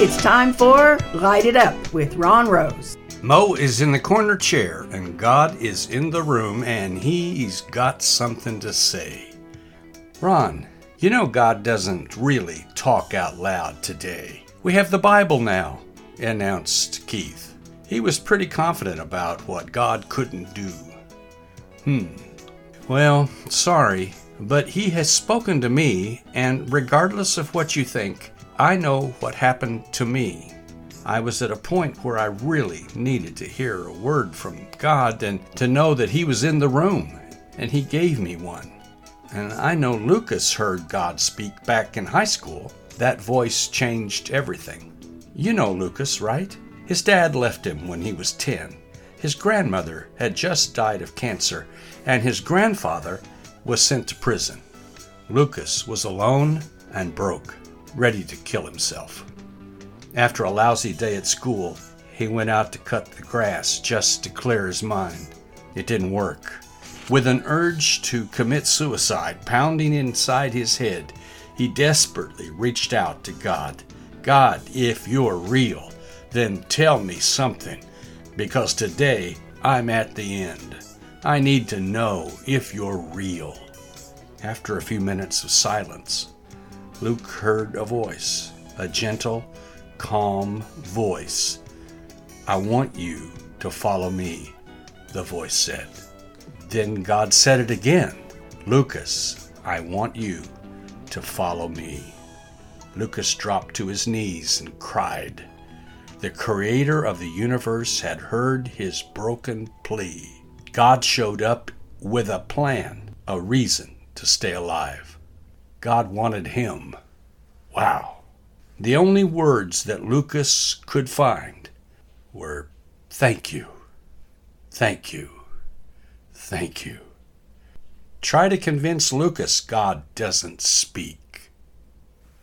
It's time for Light It Up with Ron Rose. Mo is in the corner chair, and God is in the room, and he's got something to say. Ron, you know God doesn't really talk out loud today. We have the Bible now, announced Keith. He was pretty confident about what God couldn't do. Hmm. Well, sorry, but He has spoken to me, and regardless of what you think, I know what happened to me. I was at a point where I really needed to hear a word from God and to know that He was in the room, and He gave me one. And I know Lucas heard God speak back in high school. That voice changed everything. You know Lucas, right? His dad left him when he was 10. His grandmother had just died of cancer, and his grandfather was sent to prison. Lucas was alone and broke, ready to kill himself. After a lousy day at school, he went out to cut the grass just to clear his mind. It didn't work. With an urge to commit suicide pounding inside his head, he desperately reached out to God. God, if you're real, then tell me something, because today I'm at the end. I need to know if you're real. After a few minutes of silence, Luke heard a voice, a gentle, calm voice. I want you to follow me, the voice said. Then God said it again Lucas, I want you to follow me. Lucas dropped to his knees and cried. The creator of the universe had heard his broken plea. God showed up with a plan, a reason to stay alive. God wanted him. Wow. The only words that Lucas could find were thank you, thank you, thank you. Try to convince Lucas God doesn't speak.